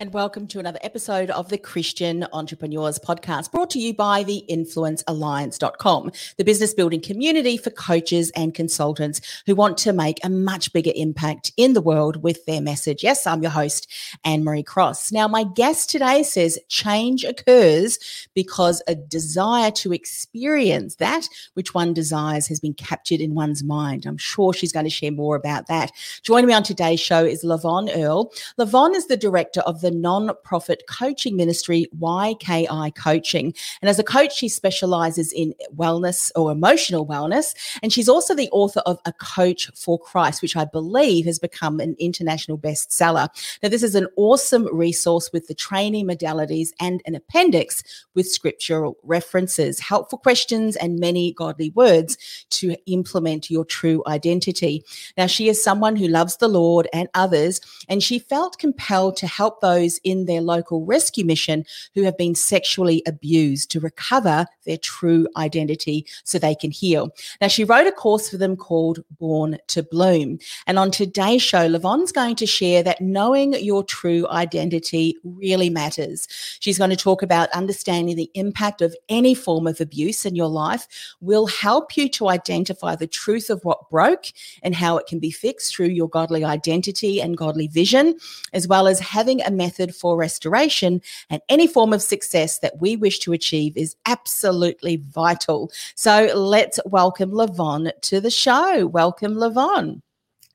And welcome to another episode of the Christian Entrepreneurs Podcast, brought to you by the influencealliance.com, the business building community for coaches and consultants who want to make a much bigger impact in the world with their message. Yes, I'm your host, Anne Marie Cross. Now, my guest today says change occurs because a desire to experience that which one desires has been captured in one's mind. I'm sure she's going to share more about that. Joining me on today's show is La Vonne Earl. La Vonne is the director of the the non-profit coaching ministry YKI Coaching. And as a coach, she specializes in wellness or emotional wellness. And she's also the author of A Coach for Christ, which I believe has become an international bestseller. Now, this is an awesome resource with the training modalities and an appendix with scriptural references, helpful questions, and many godly words to implement your true identity. Now, she is someone who loves the Lord and others, and she felt compelled to help those those in their local rescue mission who have been sexually abused to recover their true identity so they can heal. Now, she wrote a course for them called Born to Bloom. And on today's show, La Vonne's going to share that knowing your true identity really matters. She's going to talk about understanding the impact of any form of abuse in your life will help you to identify the truth of what broke and how it can be fixed through your godly identity and godly vision, as well as having a method for restoration. And any form of success that we wish to achieve is absolutely vital. So let's welcome La Vonne to the show. Welcome, La Vonne.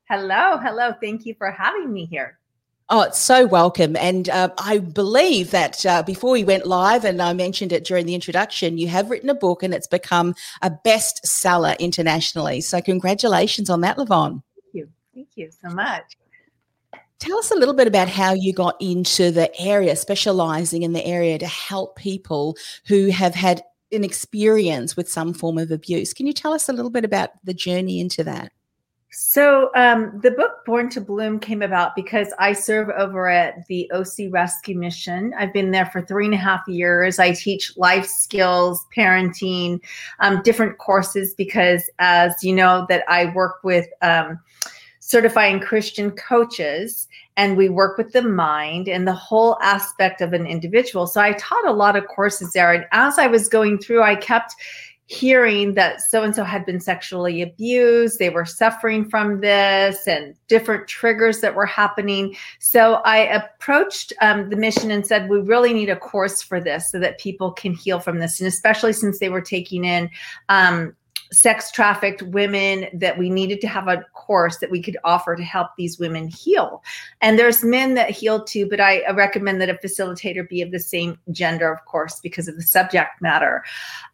Hello. Hello. Thank you for having me here. Oh, it's so welcome. And uh, I believe that uh, before we went live, and I mentioned it during the introduction, you have written a book and it's become a bestseller internationally. So, congratulations on that, La Vonne. Thank you. Thank you so much. Tell us a little bit about how you got into the area, specializing in the area to help people who have had an experience with some form of abuse. Can you tell us a little bit about the journey into that? So, um, the book Born to Bloom came about because I serve over at the OC Rescue Mission. I've been there for three and a half years. I teach life skills, parenting, um, different courses because, as you know, that I work with. Um, certifying Christian coaches and we work with the mind and the whole aspect of an individual. So I taught a lot of courses there. And as I was going through, I kept hearing that so and so had been sexually abused, they were suffering from this, and different triggers that were happening. So I approached um, the mission and said, We really need a course for this so that people can heal from this. And especially since they were taking in um, sex trafficked women that we needed to have a course that we could offer to help these women heal. And there's men that heal too, but I recommend that a facilitator be of the same gender, of course, because of the subject matter.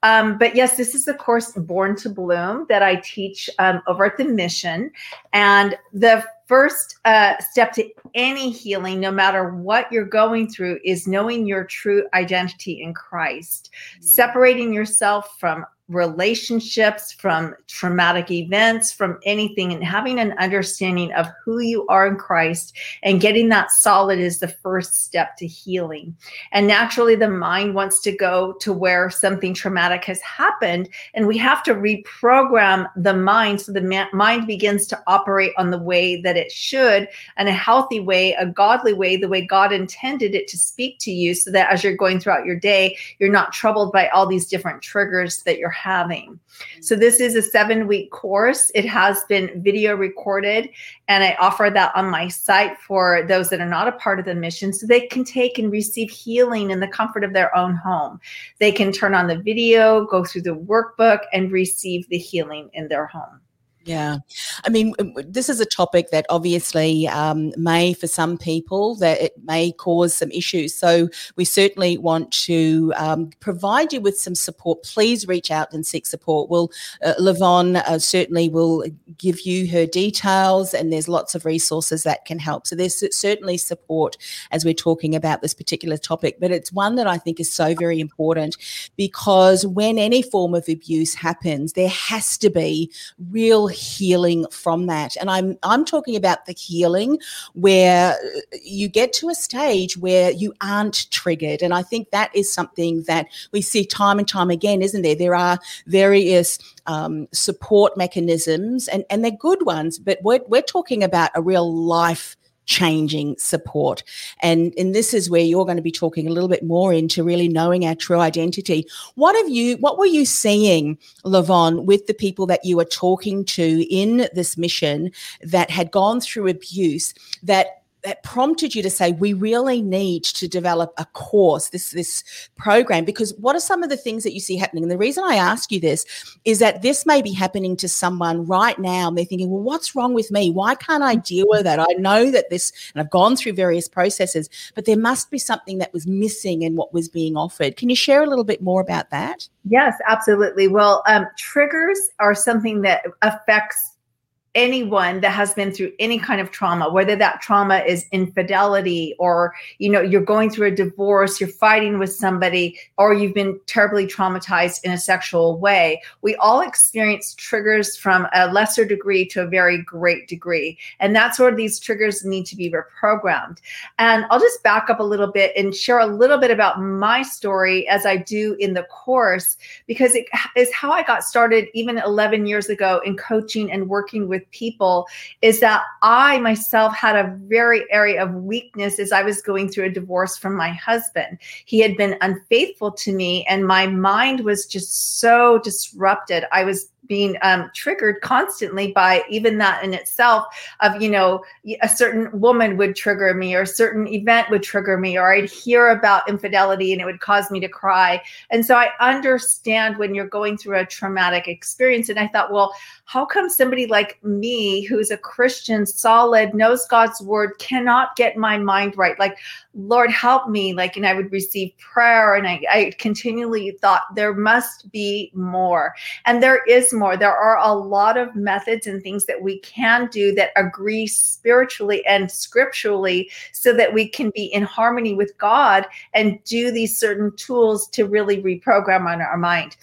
Um, but yes, this is the course Born to Bloom that I teach um, over at the mission. And the first uh, step to any healing, no matter what you're going through, is knowing your true identity in Christ, mm-hmm. separating yourself from relationships, from traumatic events, from anything, and having an understanding of who you are in Christ and getting that solid is the first step to healing. And naturally, the mind wants to go to where something traumatic has happened, and we have to reprogram the mind so the ma- mind begins to operate on the way that it should, and a healthy way, a godly way, the way God intended it to speak to you, so that as you're going throughout your day, you're not troubled by all these different triggers that you're having. So, this is a seven week course. It has been video recorded, and I offer that on my site for those that are not a part of the mission so they can take and receive healing in the comfort of their own home. They can turn on the video, go through the workbook, and receive the healing in their home. Yeah, I mean, this is a topic that obviously um, may, for some people, that it may cause some issues. So we certainly want to um, provide you with some support. Please reach out and seek support. We'll, uh, La Vonne uh, certainly will give you her details, and there's lots of resources that can help. So there's certainly support as we're talking about this particular topic, but it's one that I think is so very important because when any form of abuse happens, there has to be real healing from that. And I'm I'm talking about the healing where you get to a stage where you aren't triggered. And I think that is something that we see time and time again, isn't there? There are various um, support mechanisms and, and they're good ones, but we're, we're talking about a real life changing support. And, and this is where you're going to be talking a little bit more into really knowing our true identity. What have you, what were you seeing, La Vonne, with the people that you were talking to in this mission that had gone through abuse that that prompted you to say we really need to develop a course this this program because what are some of the things that you see happening? And the reason i ask you this is that this may be happening to someone right now and they're thinking well what's wrong with me? Why can't i deal with that? I know that this and i've gone through various processes but there must be something that was missing in what was being offered. Can you share a little bit more about that? Yes absolutely. Well um, triggers are something that affects anyone that has been through any kind of trauma whether that trauma is infidelity or you know you're going through a divorce you're fighting with somebody or you've been terribly traumatized in a sexual way we all experience triggers from a lesser degree to a very great degree. And that's where these triggers need to be reprogrammed. And i'll just back up a little bit and share a little bit about my story as i do in the course because it is how i got started even 11 years ago in coaching and working with with people is that I myself had a very area of weakness as I was going through a divorce from my husband. He had been unfaithful to me, and my mind was just so disrupted. I was being um, triggered constantly by even that in itself of you know a certain woman would trigger me or a certain event would trigger me or i'd hear about infidelity and it would cause me to cry and so i understand when you're going through a traumatic experience and i thought well how come somebody like me who's a christian solid knows god's word cannot get my mind right like lord help me like and i would receive prayer and i, I continually thought there must be more and there is more. There are a lot of methods and things that we can do that agree spiritually and scripturally so that we can be in harmony with God and do these certain tools to really reprogram on our mind.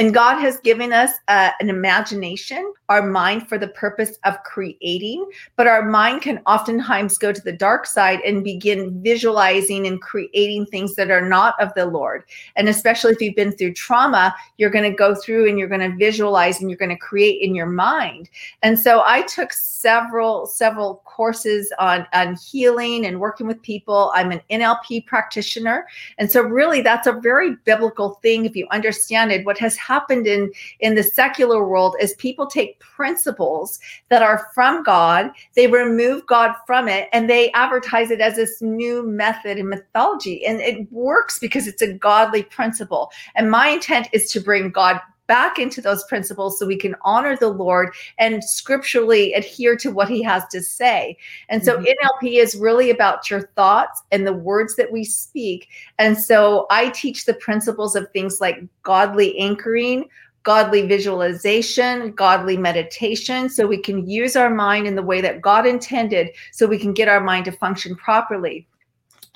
And God has given us uh, an imagination, our mind for the purpose of creating, but our mind can oftentimes go to the dark side and begin visualizing and creating things that are not of the Lord. And especially if you've been through trauma, you're going to go through and you're going to visualize and you're going to create in your mind. And so I took several, several courses on, on healing and working with people. I'm an NLP practitioner. And so, really, that's a very biblical thing if you understand it. What has in, in the secular world is people take principles that are from God, they remove God from it, and they advertise it as this new method and mythology. And it works because it's a godly principle. And my intent is to bring God back into those principles so we can honor the Lord and scripturally adhere to what he has to say. And so mm-hmm. NLP is really about your thoughts and the words that we speak. And so I teach the principles of things like godly anchoring, godly visualization, godly meditation, so we can use our mind in the way that God intended, so we can get our mind to function properly.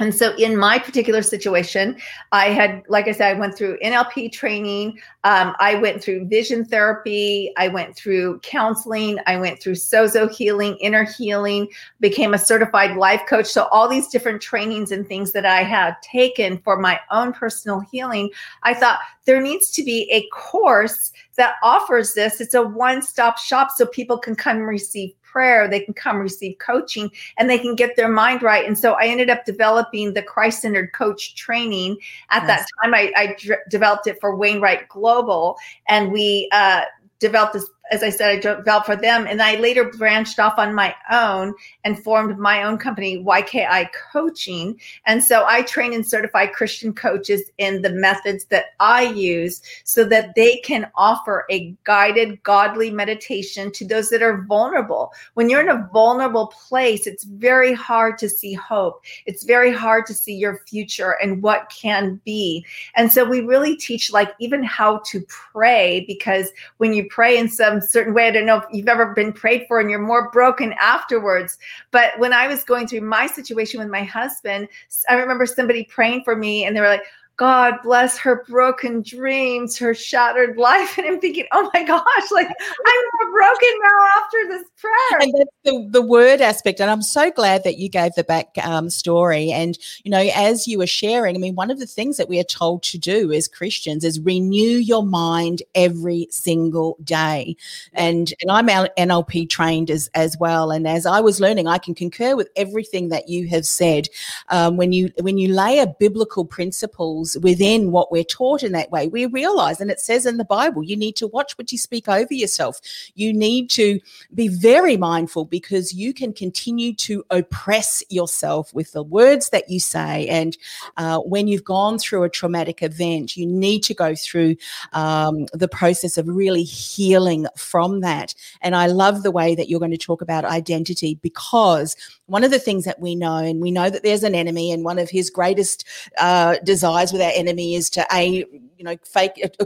And so, in my particular situation, I had, like I said, I went through NLP training. Um, I went through vision therapy. I went through counseling. I went through Sozo healing, inner healing, became a certified life coach. So, all these different trainings and things that I had taken for my own personal healing, I thought there needs to be a course that offers this. It's a one stop shop so people can come receive prayer, they can come receive coaching and they can get their mind right. And so I ended up developing the Christ centered coach training. At that time, I, I d- developed it for Wainwright Global, and we uh, developed this as I said, I developed for them. And I later branched off on my own and formed my own company, YKI Coaching. And so I train and certify Christian coaches in the methods that I use so that they can offer a guided, godly meditation to those that are vulnerable. When you're in a vulnerable place, it's very hard to see hope. It's very hard to see your future and what can be. And so we really teach, like, even how to pray, because when you pray in some certain way. I don't know if you've ever been prayed for and you're more broken afterwards. But when I was going through my situation with my husband, I remember somebody praying for me and they were like, God bless her broken dreams, her shattered life. And I'm thinking, oh my gosh, like I'm more broken now after this prayer. And that's the, the word aspect. And I'm so glad that you gave the back um, story. And, you know, as you were sharing, I mean, one of the things that we are told to do as Christians is renew your mind every single day. And, and I'm NLP trained as, as well. And as I was learning, I can concur with everything that you have said. Um, when you, when you lay a biblical principle within what we're taught in that way, we realize, and it says in the Bible, you need to watch what you speak over yourself. You need to be very mindful because you can continue to oppress yourself with the words that you say. And uh, when you've gone through a traumatic event, you need to go through um, the process of really healing from that. And I love the way that you're going to talk about identity because one of the things that we know, and we know that there's an enemy, and one of his greatest uh, desires with our enemy is to a you know fake uh,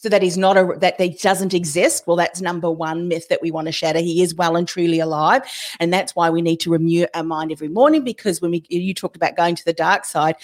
so that he's not a that he doesn't exist? Well that's number one myth that we want to shatter. He is well and truly alive. And that's why we need to renew our mind every morning because when we you talked about going to the dark side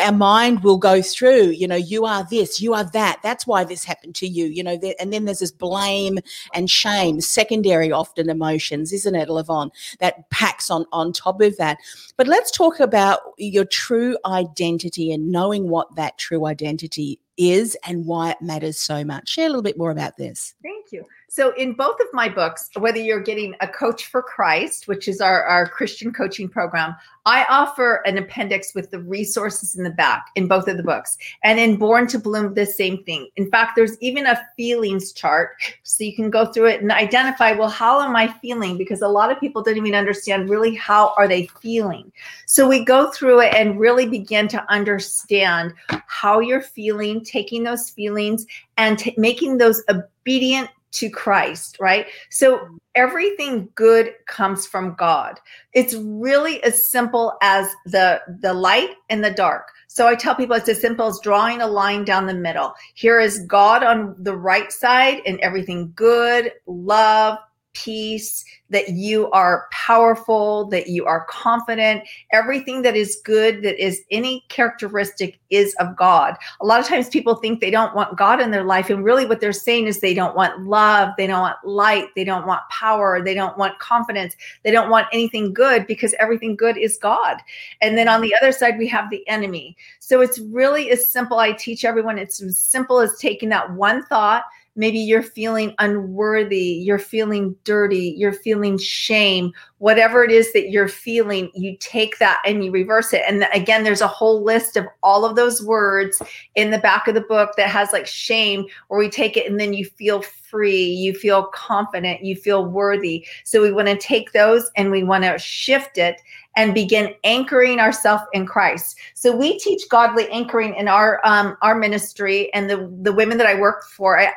our mind will go through you know you are this you are that. That's why this happened to you you know and then there's this blame and shame secondary often emotions isn't it La Vonne that packs on on top of that. But let's talk about your true identity and knowing what that true identity is and why it matters so much. Share a little bit more about this. Thank you. So, in both of my books, whether you're getting a coach for Christ, which is our, our Christian coaching program, I offer an appendix with the resources in the back in both of the books. And in Born to Bloom, the same thing. In fact, there's even a feelings chart. So you can go through it and identify, well, how am I feeling? Because a lot of people don't even understand really how are they feeling. So we go through it and really begin to understand how you're feeling, taking those feelings and t- making those obedient to Christ, right? So everything good comes from God. It's really as simple as the the light and the dark. So I tell people it's as simple as drawing a line down the middle. Here is God on the right side and everything good, love, peace, that you are powerful, that you are confident. Everything that is good, that is any characteristic, is of God. A lot of times people think they don't want God in their life. And really, what they're saying is they don't want love, they don't want light, they don't want power, they don't want confidence, they don't want anything good because everything good is God. And then on the other side, we have the enemy. So it's really as simple. I teach everyone it's as simple as taking that one thought maybe you're feeling unworthy, you're feeling dirty, you're feeling shame, whatever it is that you're feeling, you take that and you reverse it. And again, there's a whole list of all of those words in the back of the book that has like shame, where we take it and then you feel free, you feel confident, you feel worthy. So we want to take those and we want to shift it and begin anchoring ourselves in Christ. So we teach godly anchoring in our um, our ministry and the the women that I work for at,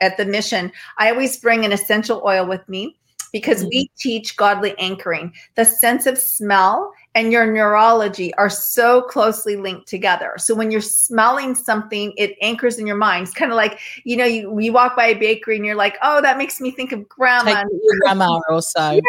at the mission. I always bring an essential oil with me because we mm-hmm. teach godly anchoring. The sense of smell and your neurology are so closely linked together. So when you're smelling something, it anchors in your mind. It's kind of like, you know, you, you walk by a bakery and you're like, oh, that makes me think of grandma. grandma also. Yes.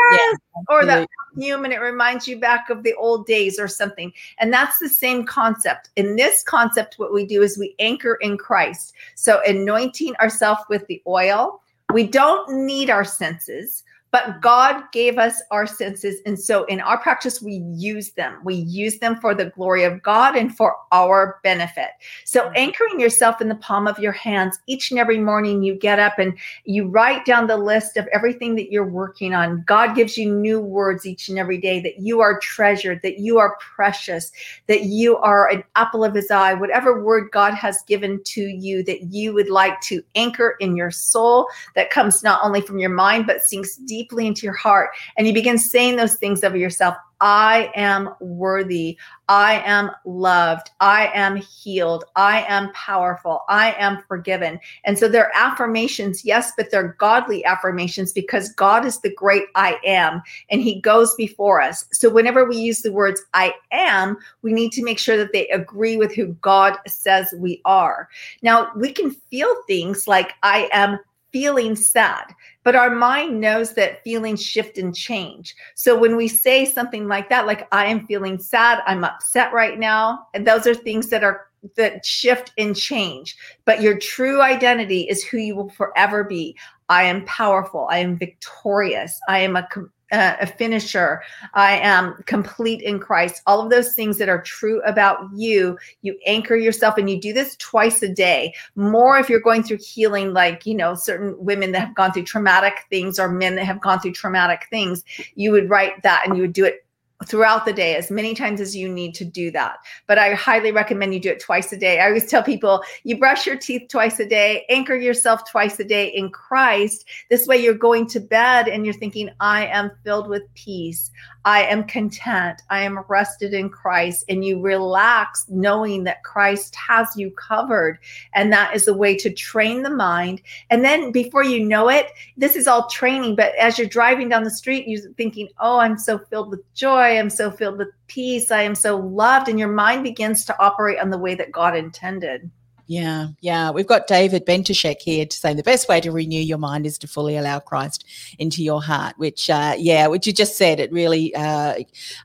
Yeah, or that perfume and it reminds you back of the old days or something. And that's the same concept. In this concept, what we do is we anchor in Christ. So anointing ourselves with the oil. We don't need our senses but God gave us our senses. And so in our practice, we use them. We use them for the glory of God and for our benefit. So mm-hmm. anchoring yourself in the palm of your hands each and every morning, you get up and you write down the list of everything that you're working on. God gives you new words each and every day that you are treasured, that you are precious, that you are an apple of his eye, whatever word God has given to you that you would like to anchor in your soul that comes not only from your mind, but sinks deep deeply into your heart and you begin saying those things over yourself I am worthy. I am loved. I am healed. I am powerful. I am forgiven. And so they're affirmations, yes, but they're godly affirmations because God is the great I am and He goes before us. So whenever we use the words I am, we need to make sure that they agree with who God says we are. Now, we can feel things like I am feeling sad. But our mind knows that feelings shift and change. So when we say something like that, like I am feeling sad, I'm upset right now, and those are things that are that shift and change. But your true identity is who you will forever be. I am powerful. I am victorious. I am a uh, a finisher. I am complete in Christ. All of those things that are true about you, you anchor yourself and you do this twice a day. More if you're going through healing, like, you know, certain women that have gone through traumatic things or men that have gone through traumatic things, you would write that and you would do it throughout the day as many times as you need to do that. But I highly recommend you do it twice a day. I always tell people you brush your teeth twice a day, anchor yourself twice a day in Christ. This way you're going to bed and you're thinking, I am filled with peace. I am content. I am rested in Christ. And you relax knowing that Christ has you covered. And that is a way to train the mind. And then before you know it, this is all training. But as you're driving down the street, you're thinking, oh, I'm so filled with joy. I am so filled with peace. I am so loved. And your mind begins to operate on the way that God intended. Yeah, yeah. We've got David Bentashek here to say the best way to renew your mind is to fully allow Christ into your heart, which, uh, yeah, which you just said, it really uh,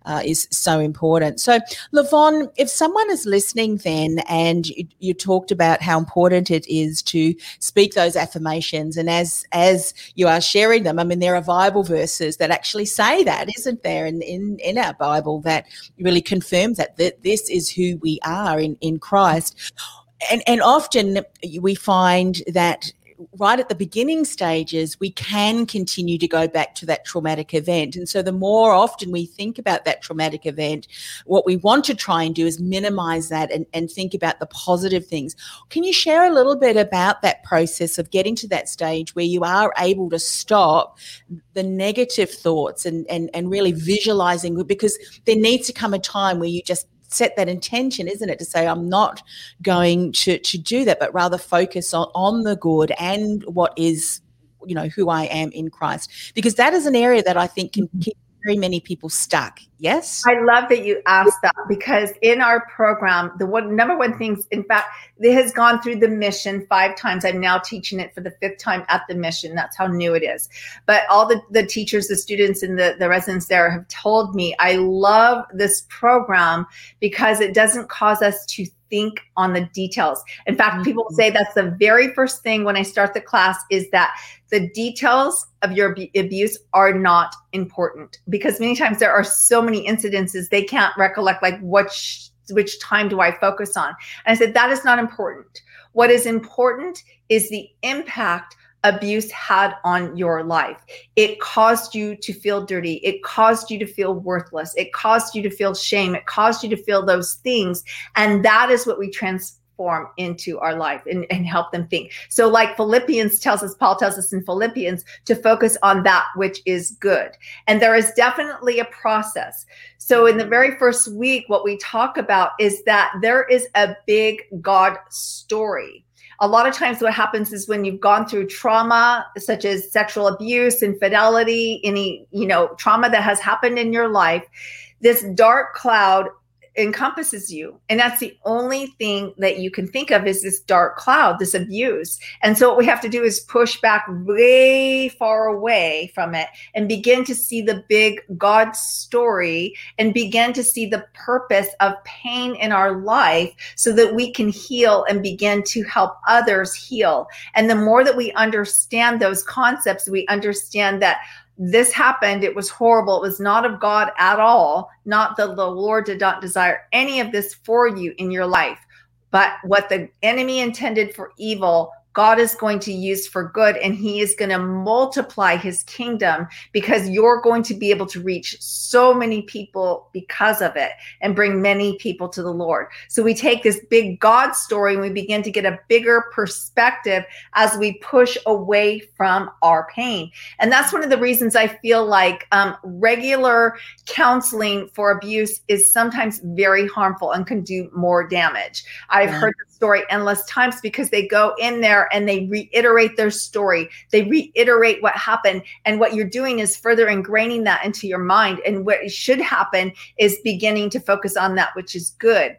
uh, is so important. So, La Vonne, if someone is listening then and you, you, talked about how important it is to speak those affirmations, and as as you are sharing them, I mean, there are Bible verses that actually say that, isn't there, in, in, in our Bible that really confirms that, that this is who we are in, in Christ and and often we find that right at the beginning stages, we can continue to go back to that traumatic event. And so, the more often we think about that traumatic event, what we want to try and do is minimize that and, and think about the positive things. Can you share a little bit about that process of getting to that stage where you are able to stop the negative thoughts and, and, and really visualizing? Because there needs to come a time where you just set that intention, isn't it? To say, I'm not going to, to do that, but rather focus on, on the good and what is, you know, who I am in Christ. Because that is an area that I think can mm-hmm. keep very many people stuck. Yes. I love that you asked that because in our program, the one number one things, in fact, it has gone through the mission five times. I'm now teaching it for the fifth time at the mission. That's how new it is. But all the, the teachers, the students, and the, the residents there have told me I love this program because it doesn't cause us to think on the details. In fact, people mm-hmm. say that's the very first thing when I start the class is that the details of your abuse are not important because many times there are so many incidences they can't recollect like which which time do I focus on? And I said that is not important. What is important is the impact abuse had on your life. It caused you to feel dirty. It caused you to feel worthless. It caused you to feel shame. It caused you to feel those things. And that is what we transform into our life and, and help them think. So, like Philippians tells us, Paul tells us in Philippians to focus on that which is good. And there is definitely a process. So, in the very first week, what we talk about is that there is a big God story a lot of times what happens is when you've gone through trauma such as sexual abuse infidelity any you know trauma that has happened in your life this dark cloud encompasses you. And that's the only thing that you can think of is this dark cloud this abuse. And so what we have to do is push back way far away from it and begin to see the big god story and begin to see the purpose of pain in our life so that we can heal and begin to help others heal. And the more that we understand those concepts we understand that this happened. It was horrible. It was not of God at all. Not that the Lord did not desire any of this for you in your life. But what the enemy intended for evil, God is going to use for good and he is going to multiply his kingdom because you're going to be able to reach so many people because of it and bring many people to the Lord. So we take this big God story and we begin to get a bigger perspective as we push away from our pain. And that's one of the reasons I feel like um, regular counseling for abuse is sometimes very harmful and can do more damage. I've yeah. heard story endless times because they go in there and they reiterate their story. They reiterate what happened. And what you're doing is further ingraining that into your mind. And what should happen is beginning to focus on that which is good.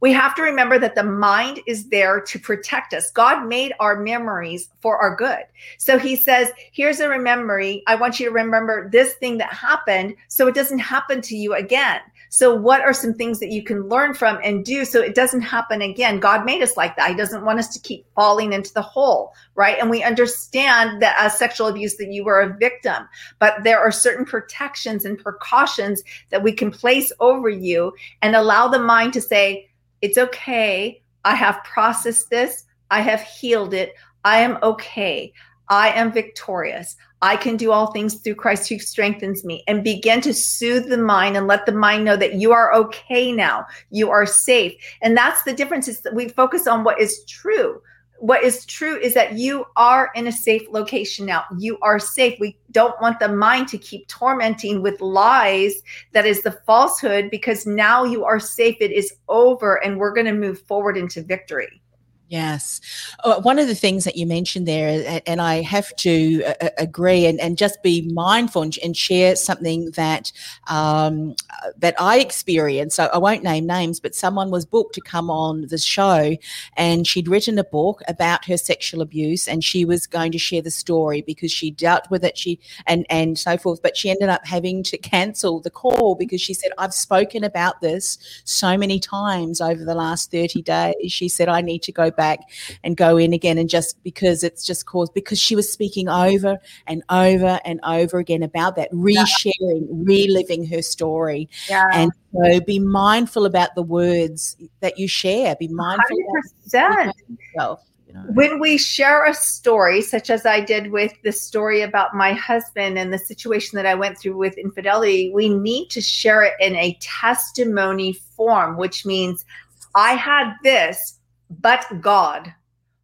We have to remember that the mind is there to protect us. God made our memories for our good. So he says, Here's a memory. I want you to remember this thing that happened so it doesn't happen to you again. So, what are some things that you can learn from and do so it doesn't happen again? God made us like that. He doesn't want us to keep falling into the hole, right? And we understand that as sexual abuse that you were a victim, but there are certain protections and precautions that we can place over you and allow the mind to say, "It's okay. I have processed this. I have healed it. I am okay. I am victorious. I can do all things through Christ who strengthens me and begin to soothe the mind and let the mind know that you are okay now. You are safe. And that's the difference is that we focus on what is true. What is true is that you are in a safe location now. You are safe. We don't want the mind to keep tormenting with lies that is the falsehood because now you are safe. It is over and we're going to move forward into victory. Yes. Uh, one of the things that you mentioned there, and I have to uh, uh, agree and, and just be mindful and, share something that um, that I experienced. So I won't name names, but someone was booked to come on the show, and she'd written a book about her sexual abuse, and she was going to share the story because she dealt with it. She and and so forth, but she ended up having to cancel the call because she said, "I've spoken about this so many times over the last thirty days." She said, "I need to go." Back and go in again. And just because it's just caused, because she was speaking over and over and over again about that, resharing, reliving her story. Yeah. And so be mindful about the words that you share. Be mindful 100%. yourself. When we share a story, such as I did with the story about my husband and the situation that I went through with infidelity, we need to share it in a testimony form, which means I had this, but God.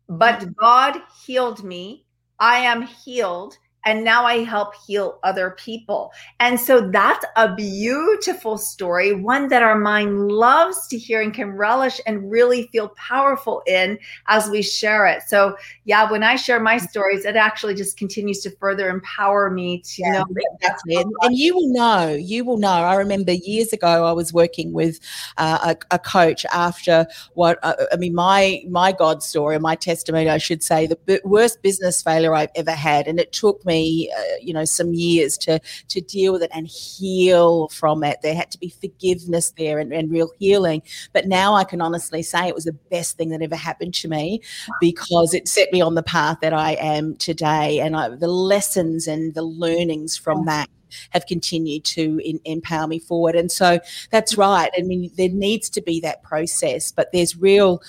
But mm. God healed me. I am healed and now I help heal other people. And so that's a beautiful story, one that our mind loves to hear and can relish and really feel powerful in as we share it. So, yeah, when I share my stories, it actually just continues to further empower me to yeah, know that's it. And you will know, you will know. I remember years ago, I was working with uh, a, a, coach after what uh, I mean, my my God story, my testimony, I should say, the worst business failure I've ever had, and it took me me, uh, you know, some years to to deal with it and heal from it. There had to be forgiveness there and, and real healing. But now I can honestly say it was the best thing that ever happened to me because it set me on the path that I am today, and I, the lessons and the learnings from that have continued to in, empower me forward. And so that's right. I mean, there needs to be that process, but there's real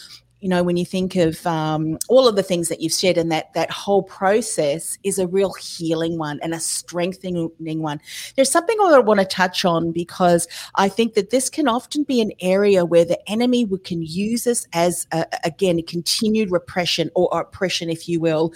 you know, when you think of um, all of the things that you've said, and that that whole process is a real healing one and a strengthening one. There's something I want to touch on because I think that this can often be an area where the enemy can use this as a, again continued repression or oppression, if you will,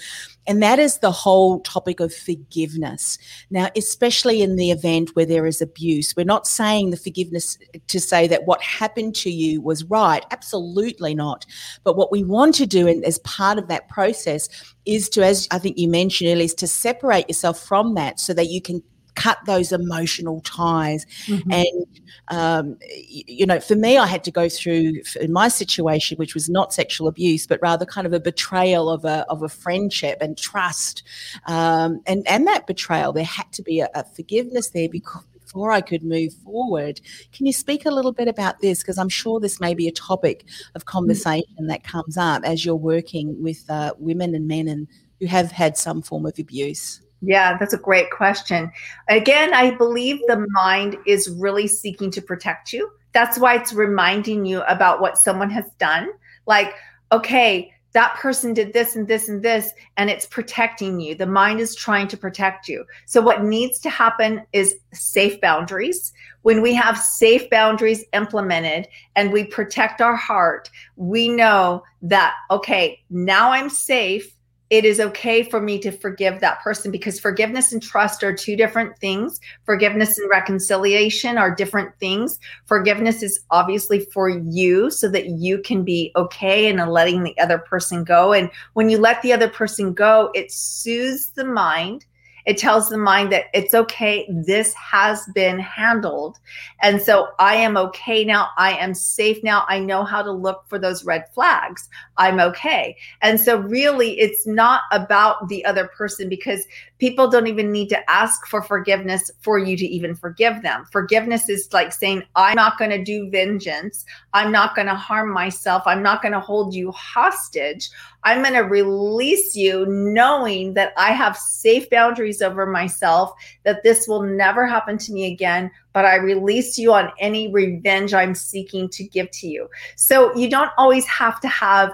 and that is the whole topic of forgiveness. Now, especially in the event where there is abuse, we're not saying the forgiveness to say that what happened to you was right. Absolutely not. But what we want to do in, as part of that process is to, as I think you mentioned earlier, is to separate yourself from that so that you can cut those emotional ties. Mm-hmm. And, um, you know, for me, I had to go through in my situation, which was not sexual abuse, but rather kind of a betrayal of a, of a friendship and trust. Um, and, and that betrayal, there had to be a, a forgiveness there because before I could move forward. Can you speak a little bit about this? Because I'm sure this may be a topic of mm. conversation that comes up as you're working with uh, women and men and who have had some form of abuse. Yeah, that's a great question. Again, I believe the mind is really seeking to protect you. That's why it's reminding you about what someone has done. Like, okay, that person did this and this and this, and it's protecting you. The mind is trying to protect you. So, what needs to happen is safe boundaries. When we have safe boundaries implemented and we protect our heart, we know that, okay, now I'm safe it is okay for me to forgive that person because forgiveness and trust are two different things. Forgiveness and reconciliation are different things. Forgiveness is obviously for you so that you can be okay and letting the other person go. And when you let the other person go, it soothes the mind it tells the mind that it's okay. This has been handled. And so I am okay now. I am safe now. I know how to look for those red flags. I'm okay. And so, really, it's not about the other person because people don't even need to ask for forgiveness for you to even forgive them. Forgiveness is like saying, I'm not going to do vengeance. I'm not going to harm myself. I'm not going to hold you hostage. I'm going to release you knowing that I have safe boundaries over myself, that this will never happen to me again, but I release you on any revenge I'm seeking to give to you. So you don't always have to have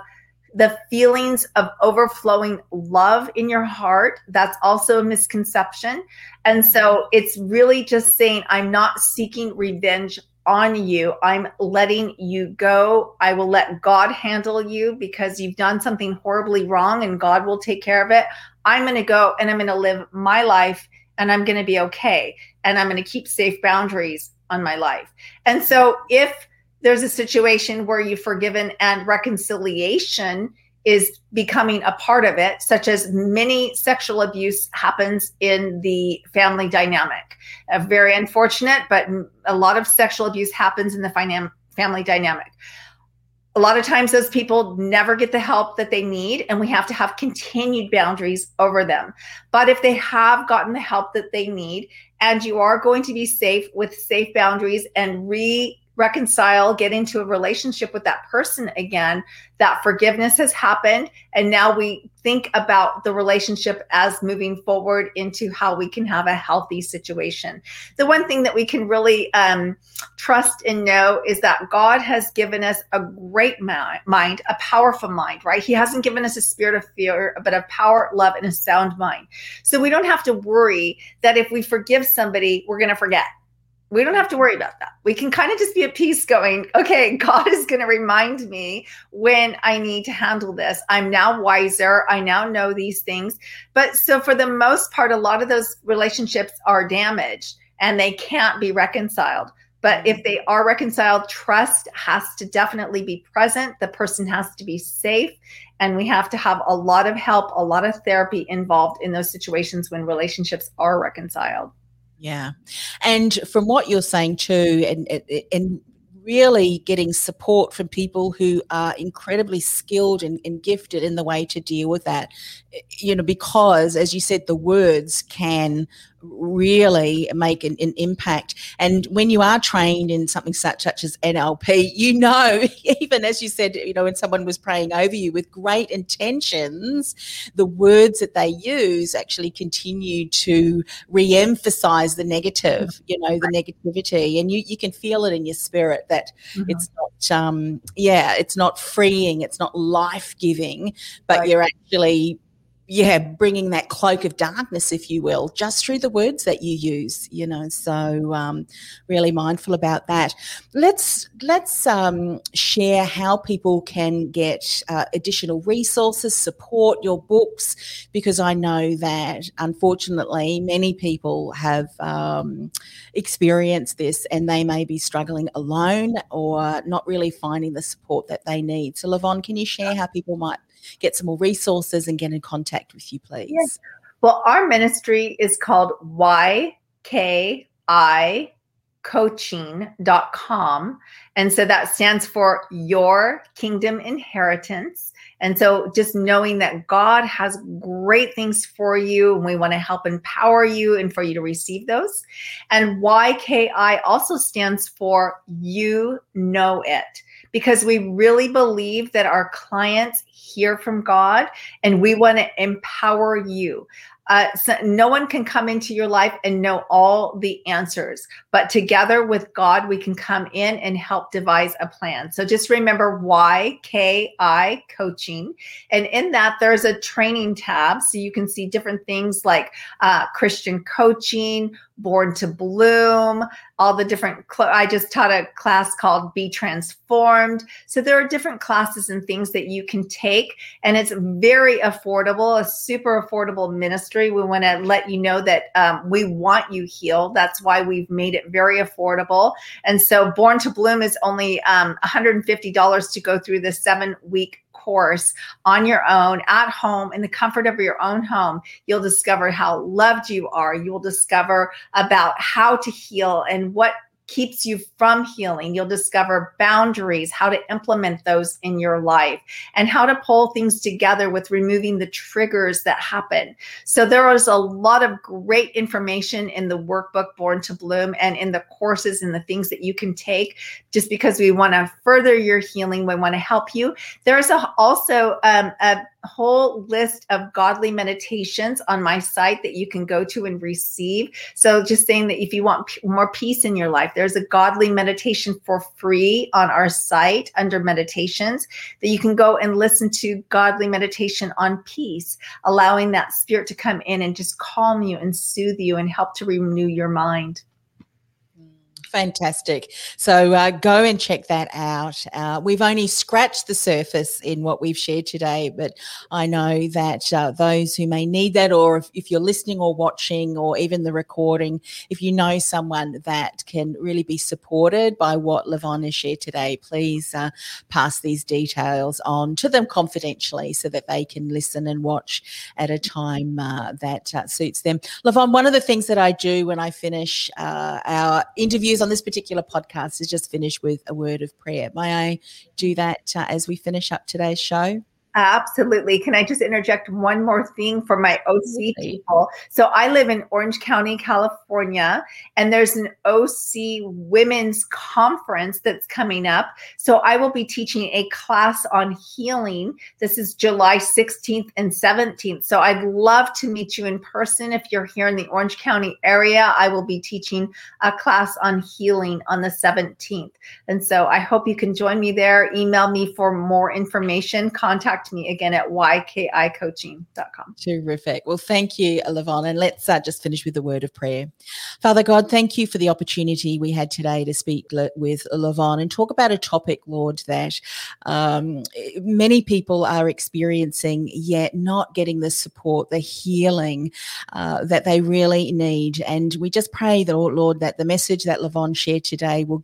the feelings of overflowing love in your heart. That's also a misconception. And so it's really just saying, I'm not seeking revenge on you. I'm letting you go. I will let God handle you because you've done something horribly wrong and God will take care of it. I'm going to go and I'm going to live my life and I'm going to be okay. And I'm going to keep safe boundaries on my life. And so if there's a situation where you've forgiven and reconciliation is becoming a part of it, such as many sexual abuse happens in the family dynamic. Uh, very unfortunate, but a lot of sexual abuse happens in the finam- family dynamic. A lot of times, those people never get the help that they need, and we have to have continued boundaries over them. But if they have gotten the help that they need, and you are going to be safe with safe boundaries and re reconcile, get into a relationship with that person again, that forgiveness has happened. And now we think about the relationship as moving forward into how we can have a healthy situation. The one thing that we can really um, trust and know is that God has given us a great mind, a powerful mind, right? He hasn't given us a spirit of fear, but of power, love, and a sound mind. So we don't have to worry that if we forgive somebody, we're going to forget we don't have to worry about that. We can kind of just be at peace going, okay, God is going to remind me when I need to handle this. I'm now wiser. I now know these things. But so for the most part, a lot of those relationships are damaged and they can't be reconciled. But if they are reconciled, trust has to definitely be present. The person has to be safe. And we have to have a lot of help, a lot of therapy involved in those situations when relationships are reconciled. Yeah. And from what you're saying too, and, and really getting support from people who are incredibly skilled and, and, gifted in the way to deal with that. Eh, you know, because as you said, the words can really make an, an, impact. And when you are trained in something such, such as NLP, you know, even as you said, you know, when someone was praying over you with great intentions, the words that they use actually continue to re-emphasize the negative, you know, the negativity. And you, you can feel it in your spirit that mm-hmm. it's not, um, yeah, it's not freeing, it's not life-giving, but right. you're actually yeah, bringing that cloak of darkness, if you will, just through the words that you use, you know. So, um, really mindful about that. Let's let's um, share how people can get uh, additional resources, support your books, because I know that unfortunately many people have um, experienced this, and they may be struggling alone or not really finding the support that they need. So, La Vonne, can you share how people might get some more resources and get in contact with you, please? Yes. Well, our ministry is called YKI coaching.com. And so that stands for Your Kingdom Inheritance. And so just knowing that God has great things for you and we want to help empower you and for you to receive those. And YKI also stands for You Know It because we really believe that our clients hear from God and we want to empower you. uh, so no one can come into your life and know all the answers, but together with God, we can come in and help devise a plan. So just remember YKI coaching. And in that, there's a training tab. So you can see different things like uh, Christian coaching, Born to Bloom, all the different, cl- I just taught a class called Be Transformed. So there are different classes and things that you can take. And it's very affordable, a super affordable ministry. We want to let you know that um, we want you healed. That's why we've made it very affordable. And so Born to Bloom is only um, $150 to go through the seven week course on your own at home in the comfort of your own home. You'll discover how loved you are. You will discover about how to heal and what keeps you from healing. You'll discover boundaries, how to implement those in your life, and how to pull things together with removing the triggers that happen. So, there is a lot of great information in the workbook Born to Bloom and in the courses and the things that you can take just because we want to further your healing. We want to help you. There's a, also um, a whole list of godly meditations on my site that you can go to and receive. So, just saying that if you want p- more peace in your life, there's a godly meditation for free on our site under meditations that you can go and listen to godly meditation on peace, allowing that spirit to come in and just calm you and soothe you and help to renew your mind. Fantastic. So uh, go and check that out. Uh, we've only scratched the surface in what we've shared today, but I know that uh, those who may need that, or if, if, you're listening or watching, or even the recording, if you know someone that can really be supported by what La Vonne has shared today, please uh, pass these details on to them confidentially so that they can listen and watch at a time uh, that uh, suits them. La Vonne, one of the things that I do when I finish our interviews on this particular podcast is just finish with a word of prayer. May I do that uh, as we finish up today's show? Absolutely. Can I just interject one more thing for my OC people? So I live in Orange County, California, and there's an OC women's conference that's coming up. So I will be teaching a class on healing. This is July 16th and 17th. So I'd love to meet you in person. If you're here in the Orange County area, I will be teaching a class on healing on the 17th. And so I hope you can join me there. Email me for more information. Contact contact me again at ykicoaching.com. Terrific. Well, thank you, La Vonne. And let's uh, just finish with a word of prayer. Father God, thank you for the opportunity we had today to speak le- with La Vonne and talk about a topic, Lord, that um, many people are experiencing, yet not getting the support, the healing uh, that they really need. And we just pray that, Lord, that the message that La Vonne shared today will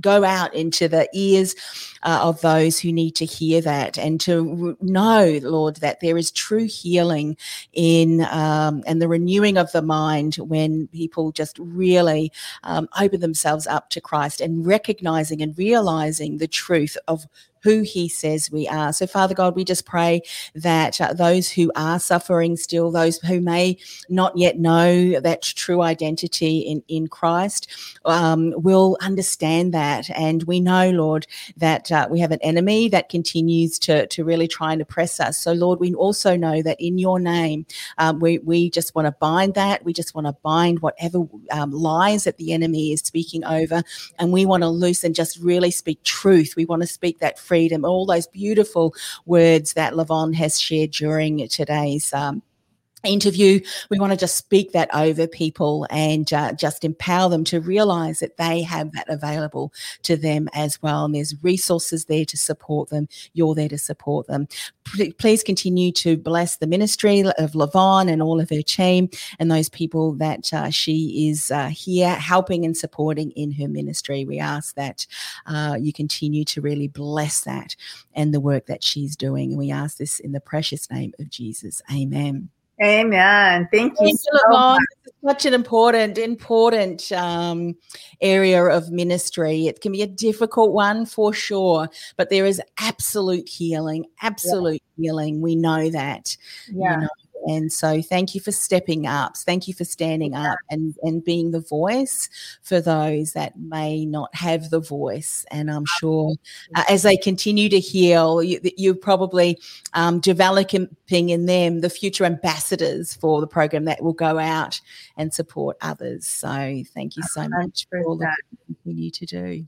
go out into the ears uh, of those who need to hear that and to know, Lord, that there is true healing in um, and the renewing of the mind when people just really um, open themselves up to Christ and recognizing and realizing the truth of who he says we are. So, Father God, we just pray that uh, those who are suffering still, those who may not yet know that true identity in, in Christ, um, will understand that. And we know, Lord, that uh, we have an enemy that continues to, to really try and oppress us. So, Lord, we also know that in your name, um, we, we just want to bind that. We just want to bind whatever um, lies that the enemy is speaking over. And we want to loose and just really speak truth. We want to speak that freedom, all those beautiful words that La Vonne has shared during today's um, interview. We want to just speak that over people and uh, just empower them to realize that they have that available to them as well. And there's resources there to support them. You're there to support them. Please continue to bless the ministry of La Vonne and all of her team and those people that uh, she is uh, here helping and supporting in her ministry. We ask that uh, you continue to really bless that and the work that she's doing. And we ask this in the precious name of Jesus. Amen. Amen. Thank you. Thank so you much. Such an important, important um, area of ministry. It can be a difficult one for sure, but there is absolute healing, absolute yeah. healing. We know that. Yeah. You know? And so thank you for stepping up. Thank you for standing up and, and being the voice for those that may not have the voice. And I'm sure uh, as they continue to heal, you, you're probably um, developing in them the future ambassadors for the program that will go out and support others. So thank you so much for all that you continue to do.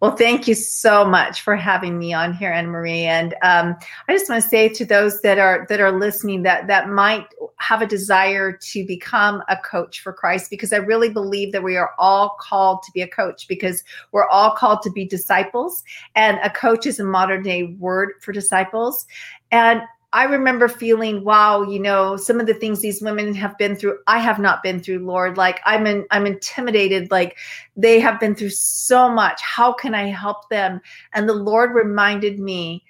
Well, thank you so much for having me on here, Anne Marie. And um, I just want to say to those that are that are listening that that might have a desire to become a coach for Christ, because I really believe that we are all called to be a coach, because we're all called to be disciples, and a coach is a modern day word for disciples. And I remember feeling, wow, you know, some of the things these women have been through, I have not been through, Lord. Like I'm in, I'm intimidated. Like they have been through so much. How can I help them? And the Lord reminded me,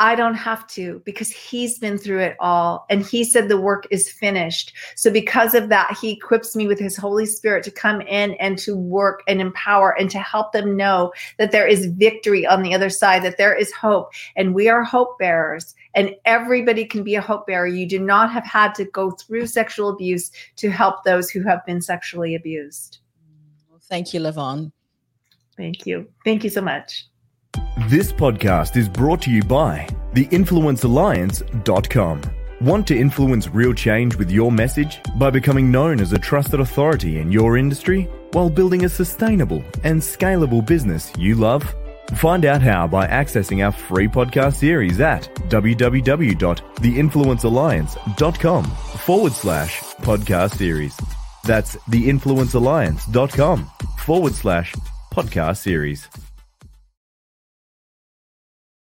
I don't have to because he's been through it all. And he said the work is finished. So, because of that, he equips me with his Holy Spirit to come in and to work and empower and to help them know that there is victory on the other side, that there is hope. And we are hope bearers and everybody can be a hope bearer. You do not have had to go through sexual abuse to help those who have been sexually abused. Well, thank you, La Vonne. Thank you. Thank you so much. This podcast is brought to you by theinfluencealliance.com. Want to influence real change with your message by becoming known as a trusted authority in your industry while building a sustainable and scalable business you love? Find out how by accessing our free podcast series at www.theinfluencealliance.com forward slash podcast series. That's theinfluencealliance.com forward slash podcast series.